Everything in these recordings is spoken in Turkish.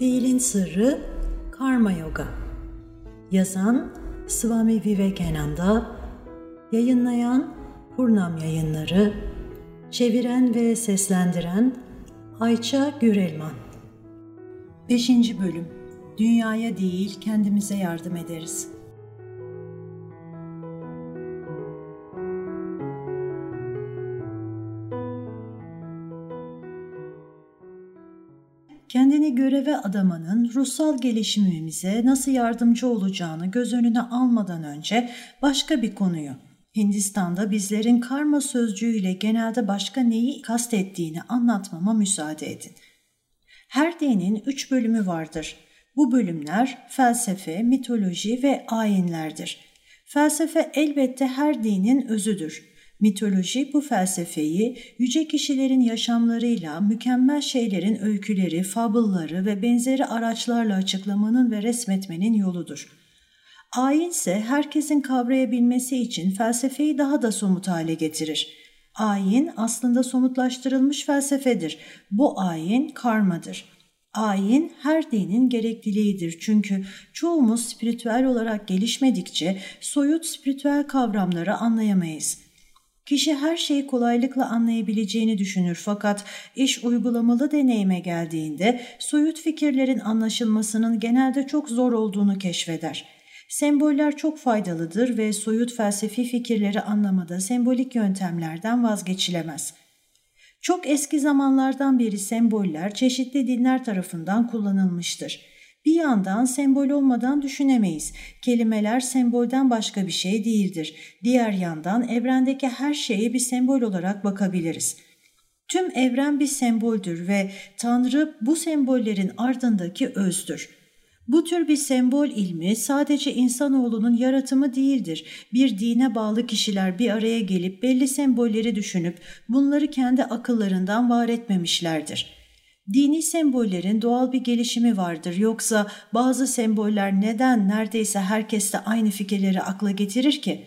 Fiilin Sırrı Karma Yoga Yazan Swami Vivekananda Yayınlayan Purnam Yayınları Çeviren ve seslendiren Ayça Gürelman 5. Bölüm Dünyaya değil kendimize yardım ederiz. Kendini göreve adamanın ruhsal gelişimimize nasıl yardımcı olacağını göz önüne almadan önce başka bir konuyu, Hindistan'da bizlerin karma sözcüğüyle genelde başka neyi kastettiğini anlatmama müsaade edin. Her dinin üç bölümü vardır. Bu bölümler felsefe, mitoloji ve ayinlerdir. Felsefe elbette her dinin özüdür. Mitoloji bu felsefeyi yüce kişilerin yaşamlarıyla mükemmel şeylerin öyküleri, fabılları ve benzeri araçlarla açıklamanın ve resmetmenin yoludur. Ayin ise herkesin kavrayabilmesi için felsefeyi daha da somut hale getirir. Ayin aslında somutlaştırılmış felsefedir. Bu ayin karmadır. Ayin her dinin gerekliliğidir çünkü çoğumuz spiritüel olarak gelişmedikçe soyut spiritüel kavramları anlayamayız. Kişi her şeyi kolaylıkla anlayabileceğini düşünür fakat iş uygulamalı deneyime geldiğinde soyut fikirlerin anlaşılmasının genelde çok zor olduğunu keşfeder. Semboller çok faydalıdır ve soyut felsefi fikirleri anlamada sembolik yöntemlerden vazgeçilemez. Çok eski zamanlardan beri semboller çeşitli dinler tarafından kullanılmıştır. Bir yandan sembol olmadan düşünemeyiz. Kelimeler sembolden başka bir şey değildir. Diğer yandan evrendeki her şeye bir sembol olarak bakabiliriz. Tüm evren bir semboldür ve Tanrı bu sembollerin ardındaki özdür. Bu tür bir sembol ilmi sadece insanoğlunun yaratımı değildir. Bir dine bağlı kişiler bir araya gelip belli sembolleri düşünüp bunları kendi akıllarından var etmemişlerdir.'' Dini sembollerin doğal bir gelişimi vardır yoksa bazı semboller neden neredeyse herkeste aynı fikirleri akla getirir ki?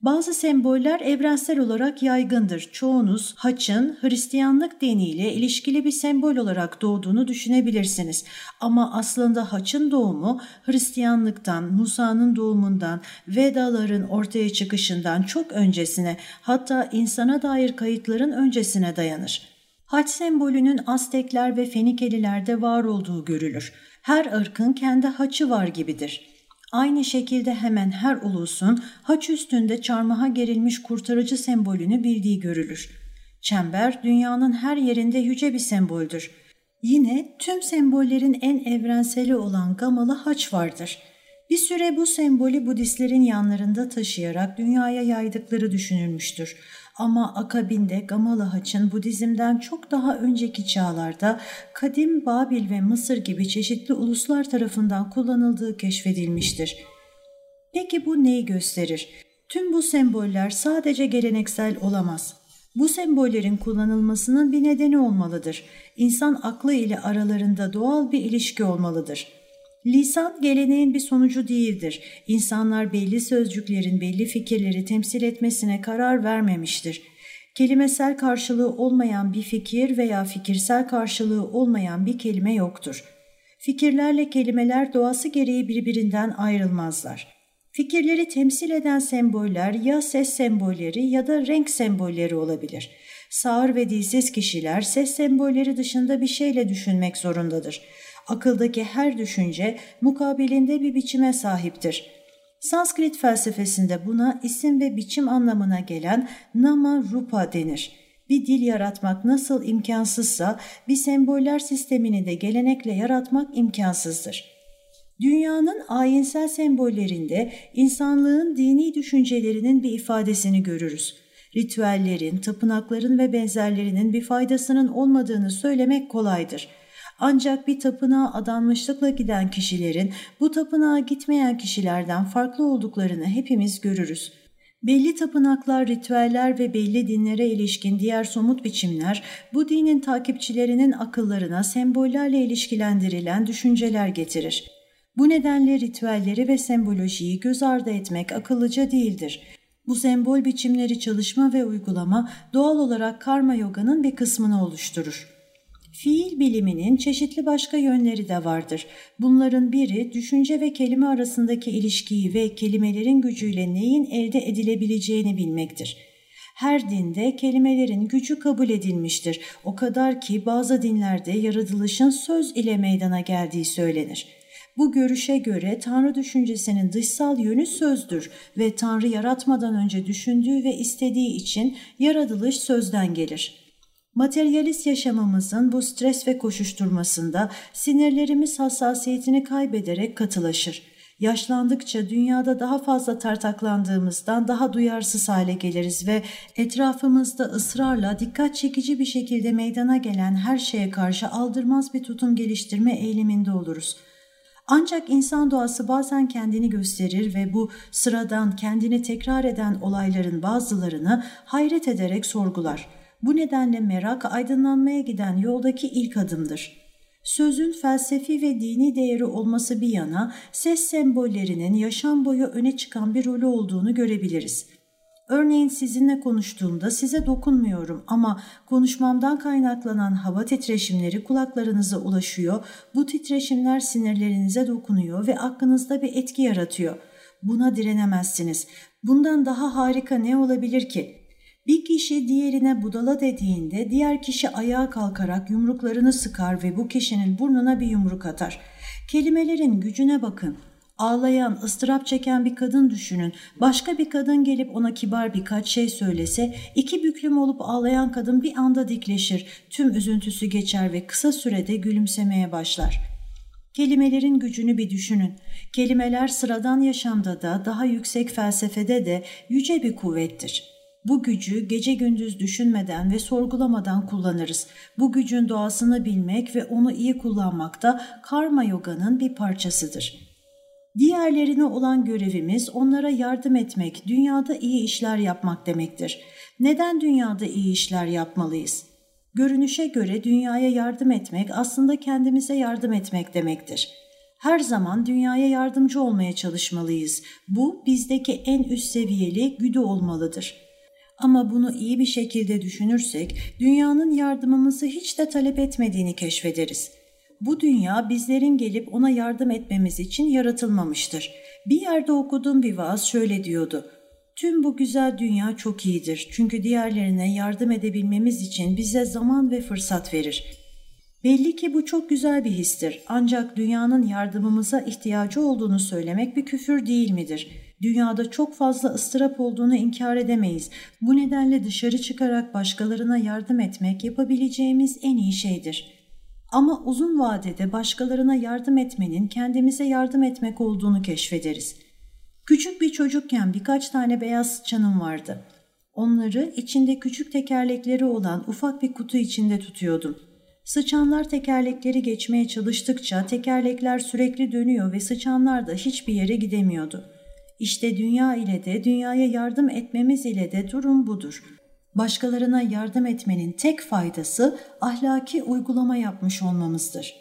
Bazı semboller evrensel olarak yaygındır. Çoğunuz haçın Hristiyanlık diniyle ilişkili bir sembol olarak doğduğunu düşünebilirsiniz. Ama aslında haçın doğumu Hristiyanlıktan, Musa'nın doğumundan, Vedaların ortaya çıkışından çok öncesine hatta insana dair kayıtların öncesine dayanır. Haç sembolünün Aztekler ve Fenikelilerde var olduğu görülür. Her ırkın kendi haçı var gibidir. Aynı şekilde hemen her ulusun haç üstünde çarmıha gerilmiş kurtarıcı sembolünü bildiği görülür. Çember dünyanın her yerinde yüce bir semboldür. Yine tüm sembollerin en evrenseli olan gamalı haç vardır. Bir süre bu sembolü Budistlerin yanlarında taşıyarak dünyaya yaydıkları düşünülmüştür. Ama akabinde Gamalı Haç'ın Budizm'den çok daha önceki çağlarda kadim Babil ve Mısır gibi çeşitli uluslar tarafından kullanıldığı keşfedilmiştir. Peki bu neyi gösterir? Tüm bu semboller sadece geleneksel olamaz. Bu sembollerin kullanılmasının bir nedeni olmalıdır. İnsan aklı ile aralarında doğal bir ilişki olmalıdır.'' Lisan geleneğin bir sonucu değildir. İnsanlar belli sözcüklerin belli fikirleri temsil etmesine karar vermemiştir. Kelimesel karşılığı olmayan bir fikir veya fikirsel karşılığı olmayan bir kelime yoktur. Fikirlerle kelimeler doğası gereği birbirinden ayrılmazlar. Fikirleri temsil eden semboller ya ses sembolleri ya da renk sembolleri olabilir. Sağır ve dilsiz kişiler ses sembolleri dışında bir şeyle düşünmek zorundadır. Akıldaki her düşünce mukabilinde bir biçime sahiptir. Sanskrit felsefesinde buna isim ve biçim anlamına gelen nama rupa denir. Bir dil yaratmak nasıl imkansızsa bir semboller sistemini de gelenekle yaratmak imkansızdır. Dünyanın ayinsel sembollerinde insanlığın dini düşüncelerinin bir ifadesini görürüz. Ritüellerin, tapınakların ve benzerlerinin bir faydasının olmadığını söylemek kolaydır.'' Ancak bir tapınağa adanmışlıkla giden kişilerin bu tapınağa gitmeyen kişilerden farklı olduklarını hepimiz görürüz. Belli tapınaklar, ritüeller ve belli dinlere ilişkin diğer somut biçimler bu dinin takipçilerinin akıllarına sembollerle ilişkilendirilen düşünceler getirir. Bu nedenle ritüelleri ve sembolojiyi göz ardı etmek akıllıca değildir. Bu sembol biçimleri çalışma ve uygulama doğal olarak karma yoganın bir kısmını oluşturur. Fiil biliminin çeşitli başka yönleri de vardır. Bunların biri düşünce ve kelime arasındaki ilişkiyi ve kelimelerin gücüyle neyin elde edilebileceğini bilmektir. Her dinde kelimelerin gücü kabul edilmiştir. O kadar ki bazı dinlerde yaratılışın söz ile meydana geldiği söylenir. Bu görüşe göre Tanrı düşüncesinin dışsal yönü sözdür ve Tanrı yaratmadan önce düşündüğü ve istediği için yaratılış sözden gelir. Materyalist yaşamımızın bu stres ve koşuşturmasında sinirlerimiz hassasiyetini kaybederek katılaşır. Yaşlandıkça dünyada daha fazla tartaklandığımızdan daha duyarsız hale geliriz ve etrafımızda ısrarla dikkat çekici bir şekilde meydana gelen her şeye karşı aldırmaz bir tutum geliştirme eğiliminde oluruz. Ancak insan doğası bazen kendini gösterir ve bu sıradan kendini tekrar eden olayların bazılarını hayret ederek sorgular. Bu nedenle merak aydınlanmaya giden yoldaki ilk adımdır. Sözün felsefi ve dini değeri olması bir yana ses sembollerinin yaşam boyu öne çıkan bir rolü olduğunu görebiliriz. Örneğin sizinle konuştuğumda size dokunmuyorum ama konuşmamdan kaynaklanan hava titreşimleri kulaklarınıza ulaşıyor. Bu titreşimler sinirlerinize dokunuyor ve aklınızda bir etki yaratıyor. Buna direnemezsiniz. Bundan daha harika ne olabilir ki? Bir kişi diğerine budala dediğinde diğer kişi ayağa kalkarak yumruklarını sıkar ve bu kişinin burnuna bir yumruk atar. Kelimelerin gücüne bakın. Ağlayan, ıstırap çeken bir kadın düşünün. Başka bir kadın gelip ona kibar birkaç şey söylese, iki büklüm olup ağlayan kadın bir anda dikleşir. Tüm üzüntüsü geçer ve kısa sürede gülümsemeye başlar. Kelimelerin gücünü bir düşünün. Kelimeler sıradan yaşamda da daha yüksek felsefede de yüce bir kuvvettir. Bu gücü gece gündüz düşünmeden ve sorgulamadan kullanırız. Bu gücün doğasını bilmek ve onu iyi kullanmak da karma yoganın bir parçasıdır. Diğerlerine olan görevimiz onlara yardım etmek, dünyada iyi işler yapmak demektir. Neden dünyada iyi işler yapmalıyız? Görünüşe göre dünyaya yardım etmek aslında kendimize yardım etmek demektir. Her zaman dünyaya yardımcı olmaya çalışmalıyız. Bu bizdeki en üst seviyeli güdü olmalıdır. Ama bunu iyi bir şekilde düşünürsek dünyanın yardımımızı hiç de talep etmediğini keşfederiz. Bu dünya bizlerin gelip ona yardım etmemiz için yaratılmamıştır. Bir yerde okuduğum bir vaaz şöyle diyordu. Tüm bu güzel dünya çok iyidir çünkü diğerlerine yardım edebilmemiz için bize zaman ve fırsat verir. Belli ki bu çok güzel bir histir ancak dünyanın yardımımıza ihtiyacı olduğunu söylemek bir küfür değil midir? Dünyada çok fazla ıstırap olduğunu inkar edemeyiz. Bu nedenle dışarı çıkarak başkalarına yardım etmek yapabileceğimiz en iyi şeydir. Ama uzun vadede başkalarına yardım etmenin kendimize yardım etmek olduğunu keşfederiz. Küçük bir çocukken birkaç tane beyaz sıçanım vardı. Onları içinde küçük tekerlekleri olan ufak bir kutu içinde tutuyordum. Sıçanlar tekerlekleri geçmeye çalıştıkça tekerlekler sürekli dönüyor ve sıçanlar da hiçbir yere gidemiyordu. İşte dünya ile de dünyaya yardım etmemiz ile de durum budur. Başkalarına yardım etmenin tek faydası ahlaki uygulama yapmış olmamızdır.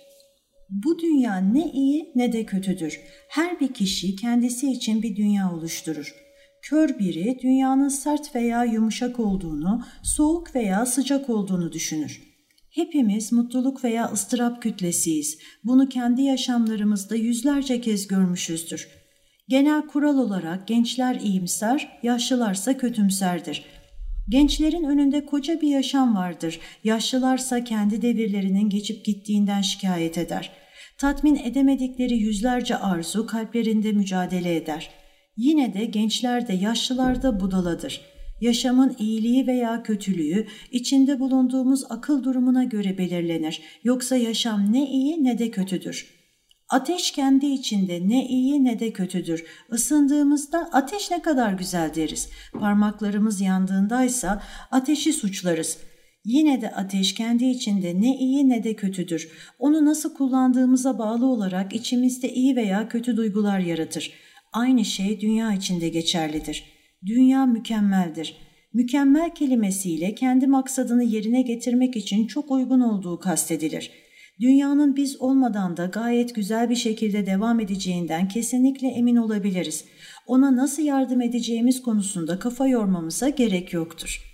Bu dünya ne iyi ne de kötüdür. Her bir kişi kendisi için bir dünya oluşturur. Kör biri dünyanın sert veya yumuşak olduğunu, soğuk veya sıcak olduğunu düşünür. Hepimiz mutluluk veya ıstırap kütlesiyiz. Bunu kendi yaşamlarımızda yüzlerce kez görmüşüzdür. Genel kural olarak gençler iyimser, yaşlılarsa kötümserdir. Gençlerin önünde koca bir yaşam vardır. Yaşlılarsa kendi devirlerinin geçip gittiğinden şikayet eder. Tatmin edemedikleri yüzlerce arzu kalplerinde mücadele eder. Yine de gençler de yaşlılar da budaladır. Yaşamın iyiliği veya kötülüğü içinde bulunduğumuz akıl durumuna göre belirlenir. Yoksa yaşam ne iyi ne de kötüdür.'' Ateş kendi içinde ne iyi ne de kötüdür. Isındığımızda ateş ne kadar güzel deriz. Parmaklarımız yandığındaysa ateşi suçlarız. Yine de ateş kendi içinde ne iyi ne de kötüdür. Onu nasıl kullandığımıza bağlı olarak içimizde iyi veya kötü duygular yaratır. Aynı şey dünya içinde geçerlidir. Dünya mükemmeldir. Mükemmel kelimesiyle kendi maksadını yerine getirmek için çok uygun olduğu kastedilir.'' Dünyanın biz olmadan da gayet güzel bir şekilde devam edeceğinden kesinlikle emin olabiliriz. Ona nasıl yardım edeceğimiz konusunda kafa yormamıza gerek yoktur.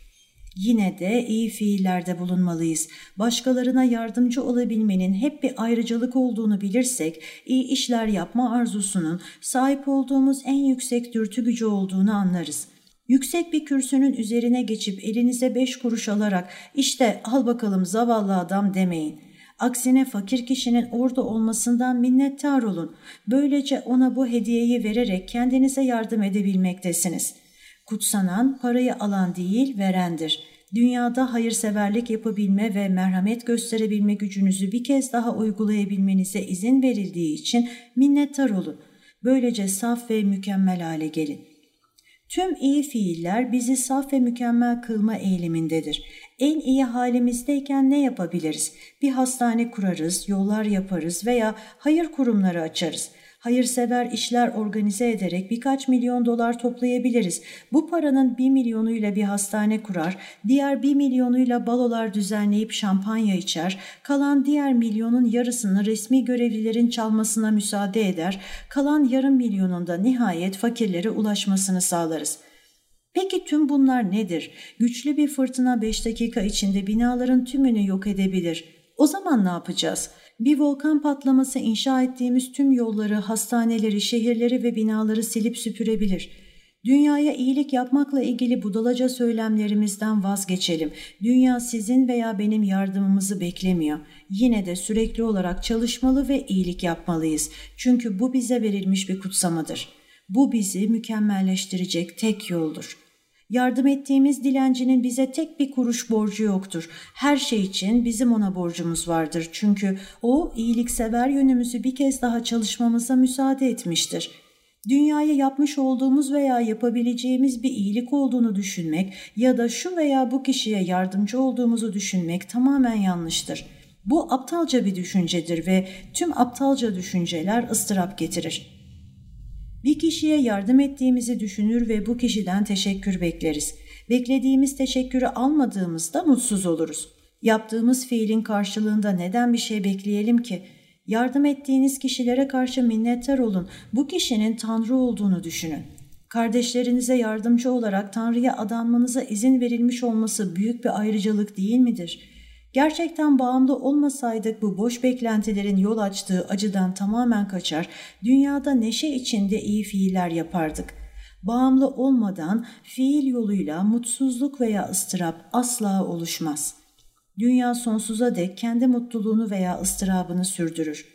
Yine de iyi fiillerde bulunmalıyız. Başkalarına yardımcı olabilmenin hep bir ayrıcalık olduğunu bilirsek, iyi işler yapma arzusunun sahip olduğumuz en yüksek dürtü gücü olduğunu anlarız. Yüksek bir kürsünün üzerine geçip elinize beş kuruş alarak işte al bakalım zavallı adam demeyin. Aksine fakir kişinin orada olmasından minnettar olun. Böylece ona bu hediyeyi vererek kendinize yardım edebilmektesiniz. Kutsanan parayı alan değil verendir. Dünyada hayırseverlik yapabilme ve merhamet gösterebilme gücünüzü bir kez daha uygulayabilmenize izin verildiği için minnettar olun. Böylece saf ve mükemmel hale gelin. Tüm iyi fiiller bizi saf ve mükemmel kılma eğilimindedir. En iyi halimizdeyken ne yapabiliriz? Bir hastane kurarız, yollar yaparız veya hayır kurumları açarız. Hayırsever işler organize ederek birkaç milyon dolar toplayabiliriz. Bu paranın bir milyonuyla bir hastane kurar, diğer bir milyonuyla balolar düzenleyip şampanya içer, kalan diğer milyonun yarısını resmi görevlilerin çalmasına müsaade eder, kalan yarım milyonunda nihayet fakirlere ulaşmasını sağlarız.'' Peki tüm bunlar nedir? Güçlü bir fırtına 5 dakika içinde binaların tümünü yok edebilir. O zaman ne yapacağız? Bir volkan patlaması inşa ettiğimiz tüm yolları, hastaneleri, şehirleri ve binaları silip süpürebilir. Dünyaya iyilik yapmakla ilgili budalaca söylemlerimizden vazgeçelim. Dünya sizin veya benim yardımımızı beklemiyor. Yine de sürekli olarak çalışmalı ve iyilik yapmalıyız. Çünkü bu bize verilmiş bir kutsamadır. Bu bizi mükemmelleştirecek tek yoldur.'' Yardım ettiğimiz dilencinin bize tek bir kuruş borcu yoktur. Her şey için bizim ona borcumuz vardır. Çünkü o iyiliksever yönümüzü bir kez daha çalışmamıza müsaade etmiştir. Dünyaya yapmış olduğumuz veya yapabileceğimiz bir iyilik olduğunu düşünmek ya da şu veya bu kişiye yardımcı olduğumuzu düşünmek tamamen yanlıştır. Bu aptalca bir düşüncedir ve tüm aptalca düşünceler ıstırap getirir. Bir kişiye yardım ettiğimizi düşünür ve bu kişiden teşekkür bekleriz. Beklediğimiz teşekkürü almadığımızda mutsuz oluruz. Yaptığımız fiilin karşılığında neden bir şey bekleyelim ki? Yardım ettiğiniz kişilere karşı minnettar olun. Bu kişinin Tanrı olduğunu düşünün. Kardeşlerinize yardımcı olarak Tanrı'ya adanmanıza izin verilmiş olması büyük bir ayrıcalık değil midir?'' Gerçekten bağımlı olmasaydık bu boş beklentilerin yol açtığı acıdan tamamen kaçar, dünyada neşe içinde iyi fiiller yapardık. Bağımlı olmadan fiil yoluyla mutsuzluk veya ıstırap asla oluşmaz. Dünya sonsuza dek kendi mutluluğunu veya ıstırabını sürdürür.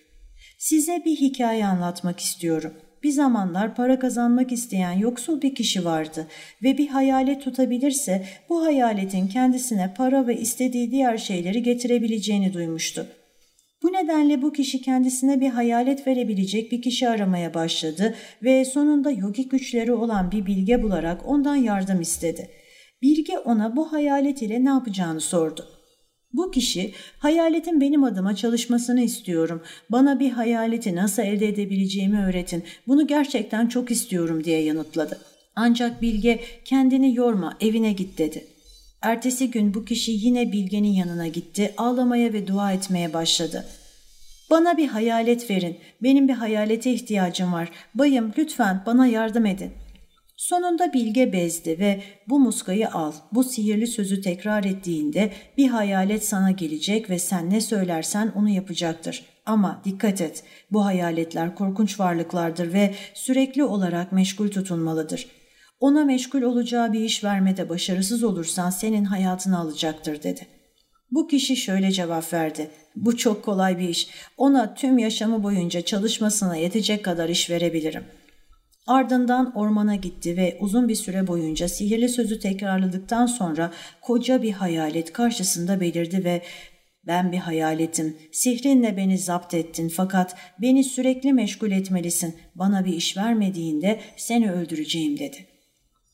Size bir hikaye anlatmak istiyorum. Bir zamanlar para kazanmak isteyen yoksul bir kişi vardı ve bir hayalet tutabilirse bu hayaletin kendisine para ve istediği diğer şeyleri getirebileceğini duymuştu. Bu nedenle bu kişi kendisine bir hayalet verebilecek bir kişi aramaya başladı ve sonunda yogi güçleri olan bir bilge bularak ondan yardım istedi. Bilge ona bu hayalet ile ne yapacağını sordu. Bu kişi hayaletin benim adıma çalışmasını istiyorum. Bana bir hayaleti nasıl elde edebileceğimi öğretin. Bunu gerçekten çok istiyorum diye yanıtladı. Ancak Bilge kendini yorma evine git dedi. Ertesi gün bu kişi yine Bilge'nin yanına gitti, ağlamaya ve dua etmeye başladı. Bana bir hayalet verin, benim bir hayalete ihtiyacım var. Bayım lütfen bana yardım edin. Sonunda Bilge bezdi ve bu muskayı al, bu sihirli sözü tekrar ettiğinde bir hayalet sana gelecek ve sen ne söylersen onu yapacaktır. Ama dikkat et, bu hayaletler korkunç varlıklardır ve sürekli olarak meşgul tutunmalıdır. Ona meşgul olacağı bir iş vermede başarısız olursan senin hayatını alacaktır dedi. Bu kişi şöyle cevap verdi. Bu çok kolay bir iş. Ona tüm yaşamı boyunca çalışmasına yetecek kadar iş verebilirim.'' Ardından ormana gitti ve uzun bir süre boyunca sihirli sözü tekrarladıktan sonra koca bir hayalet karşısında belirdi ve ben bir hayaletim, sihrinle beni zapt ettin fakat beni sürekli meşgul etmelisin, bana bir iş vermediğinde seni öldüreceğim dedi.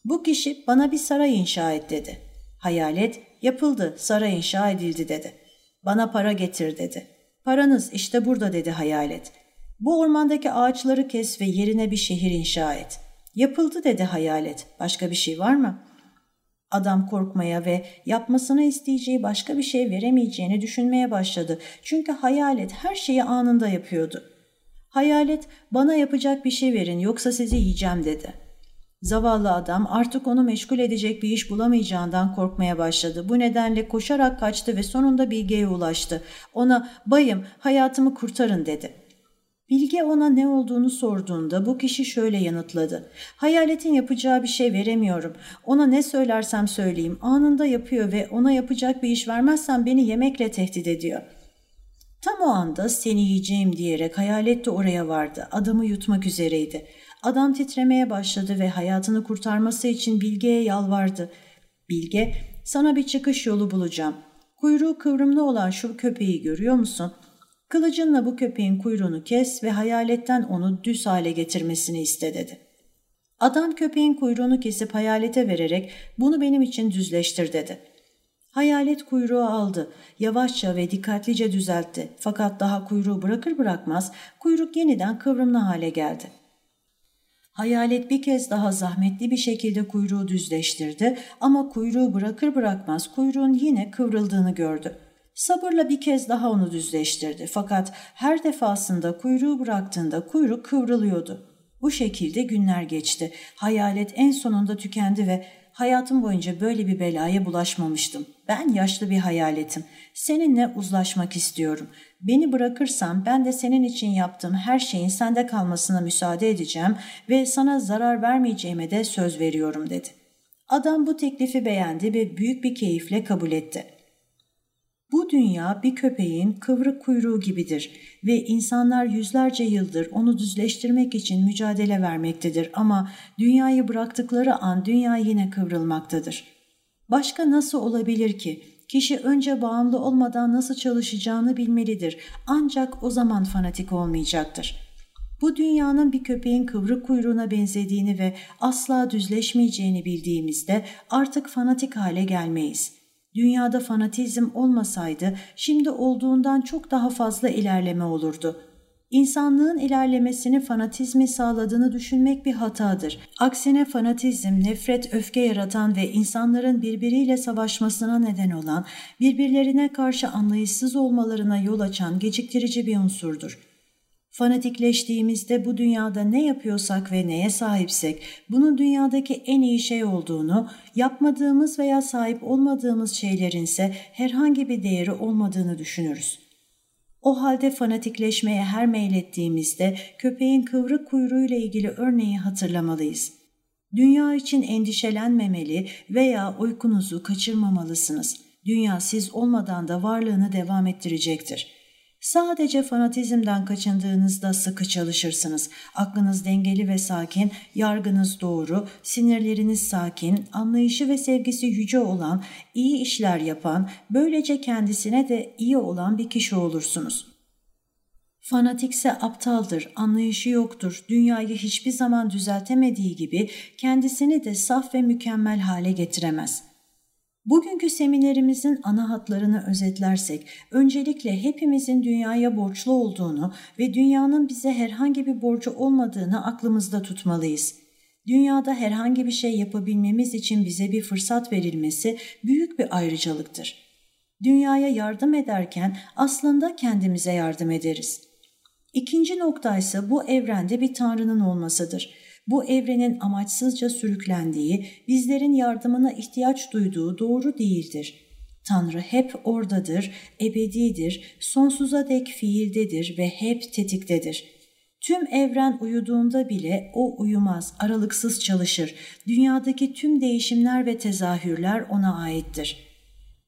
Bu kişi bana bir saray inşa et dedi. Hayalet yapıldı, saray inşa edildi dedi. Bana para getir dedi. Paranız işte burada dedi hayalet. Bu ormandaki ağaçları kes ve yerine bir şehir inşa et. Yapıldı dedi hayalet. Başka bir şey var mı? Adam korkmaya ve yapmasını isteyeceği başka bir şey veremeyeceğini düşünmeye başladı. Çünkü hayalet her şeyi anında yapıyordu. Hayalet bana yapacak bir şey verin yoksa sizi yiyeceğim dedi. Zavallı adam artık onu meşgul edecek bir iş bulamayacağından korkmaya başladı. Bu nedenle koşarak kaçtı ve sonunda Bilge'ye ulaştı. Ona bayım hayatımı kurtarın dedi. Bilge ona ne olduğunu sorduğunda bu kişi şöyle yanıtladı. Hayaletin yapacağı bir şey veremiyorum. Ona ne söylersem söyleyeyim anında yapıyor ve ona yapacak bir iş vermezsem beni yemekle tehdit ediyor. Tam o anda seni yiyeceğim diyerek hayalet de oraya vardı. Adamı yutmak üzereydi. Adam titremeye başladı ve hayatını kurtarması için Bilge'ye yalvardı. Bilge, sana bir çıkış yolu bulacağım. Kuyruğu kıvrımlı olan şu köpeği görüyor musun? Kılıcınla bu köpeğin kuyruğunu kes ve hayaletten onu düz hale getirmesini iste dedi. Adam köpeğin kuyruğunu kesip hayalete vererek bunu benim için düzleştir dedi. Hayalet kuyruğu aldı. Yavaşça ve dikkatlice düzeltti. Fakat daha kuyruğu bırakır bırakmaz kuyruk yeniden kıvrımlı hale geldi. Hayalet bir kez daha zahmetli bir şekilde kuyruğu düzleştirdi ama kuyruğu bırakır bırakmaz kuyruğun yine kıvrıldığını gördü. Sabırla bir kez daha onu düzleştirdi fakat her defasında kuyruğu bıraktığında kuyruk kıvrılıyordu. Bu şekilde günler geçti. Hayalet en sonunda tükendi ve hayatım boyunca böyle bir belaya bulaşmamıştım. Ben yaşlı bir hayaletim. Seninle uzlaşmak istiyorum. Beni bırakırsan ben de senin için yaptığım her şeyin sende kalmasına müsaade edeceğim ve sana zarar vermeyeceğime de söz veriyorum dedi. Adam bu teklifi beğendi ve büyük bir keyifle kabul etti. Bu dünya bir köpeğin kıvrık kuyruğu gibidir ve insanlar yüzlerce yıldır onu düzleştirmek için mücadele vermektedir ama dünyayı bıraktıkları an dünya yine kıvrılmaktadır. Başka nasıl olabilir ki? Kişi önce bağımlı olmadan nasıl çalışacağını bilmelidir ancak o zaman fanatik olmayacaktır. Bu dünyanın bir köpeğin kıvrık kuyruğuna benzediğini ve asla düzleşmeyeceğini bildiğimizde artık fanatik hale gelmeyiz.'' Dünyada fanatizm olmasaydı şimdi olduğundan çok daha fazla ilerleme olurdu. İnsanlığın ilerlemesini fanatizmi sağladığını düşünmek bir hatadır. Aksine fanatizm, nefret, öfke yaratan ve insanların birbiriyle savaşmasına neden olan, birbirlerine karşı anlayışsız olmalarına yol açan geciktirici bir unsurdur. Fanatikleştiğimizde bu dünyada ne yapıyorsak ve neye sahipsek bunun dünyadaki en iyi şey olduğunu, yapmadığımız veya sahip olmadığımız şeylerin ise herhangi bir değeri olmadığını düşünürüz. O halde fanatikleşmeye her meylettiğimizde köpeğin kıvrık kuyruğuyla ilgili örneği hatırlamalıyız. Dünya için endişelenmemeli veya uykunuzu kaçırmamalısınız. Dünya siz olmadan da varlığını devam ettirecektir.'' Sadece fanatizmden kaçındığınızda sıkı çalışırsınız. Aklınız dengeli ve sakin, yargınız doğru, sinirleriniz sakin, anlayışı ve sevgisi yüce olan, iyi işler yapan, böylece kendisine de iyi olan bir kişi olursunuz. Fanatikse aptaldır, anlayışı yoktur, dünyayı hiçbir zaman düzeltemediği gibi kendisini de saf ve mükemmel hale getiremez.'' Bugünkü seminerimizin ana hatlarını özetlersek, öncelikle hepimizin dünyaya borçlu olduğunu ve dünyanın bize herhangi bir borcu olmadığını aklımızda tutmalıyız. Dünyada herhangi bir şey yapabilmemiz için bize bir fırsat verilmesi büyük bir ayrıcalıktır. Dünyaya yardım ederken aslında kendimize yardım ederiz. İkinci nokta ise bu evrende bir tanrının olmasıdır bu evrenin amaçsızca sürüklendiği, bizlerin yardımına ihtiyaç duyduğu doğru değildir. Tanrı hep oradadır, ebedidir, sonsuza dek fiildedir ve hep tetiktedir. Tüm evren uyuduğunda bile o uyumaz, aralıksız çalışır. Dünyadaki tüm değişimler ve tezahürler ona aittir.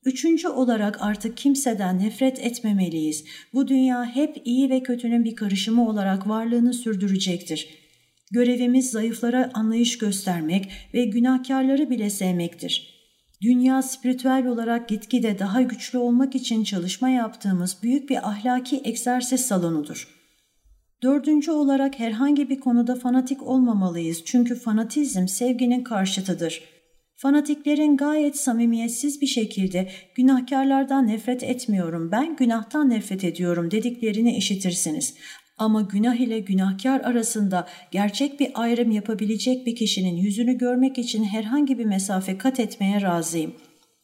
Üçüncü olarak artık kimseden nefret etmemeliyiz. Bu dünya hep iyi ve kötünün bir karışımı olarak varlığını sürdürecektir. Görevimiz zayıflara anlayış göstermek ve günahkarları bile sevmektir. Dünya spiritüel olarak gitgide daha güçlü olmak için çalışma yaptığımız büyük bir ahlaki egzersiz salonudur. Dördüncü olarak herhangi bir konuda fanatik olmamalıyız çünkü fanatizm sevginin karşıtıdır. Fanatiklerin gayet samimiyetsiz bir şekilde günahkarlardan nefret etmiyorum, ben günahtan nefret ediyorum dediklerini işitirsiniz. Ama günah ile günahkar arasında gerçek bir ayrım yapabilecek bir kişinin yüzünü görmek için herhangi bir mesafe kat etmeye razıyım.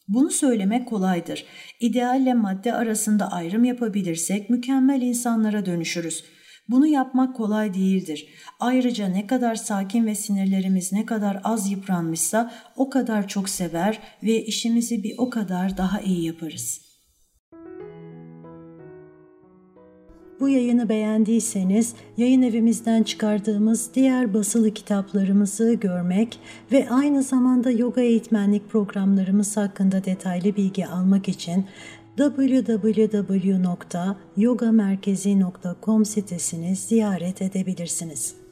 Bunu söylemek kolaydır. İdealle madde arasında ayrım yapabilirsek mükemmel insanlara dönüşürüz. Bunu yapmak kolay değildir. Ayrıca ne kadar sakin ve sinirlerimiz ne kadar az yıpranmışsa o kadar çok sever ve işimizi bir o kadar daha iyi yaparız. Bu yayını beğendiyseniz yayın evimizden çıkardığımız diğer basılı kitaplarımızı görmek ve aynı zamanda yoga eğitmenlik programlarımız hakkında detaylı bilgi almak için www.yogamerkezi.com sitesini ziyaret edebilirsiniz.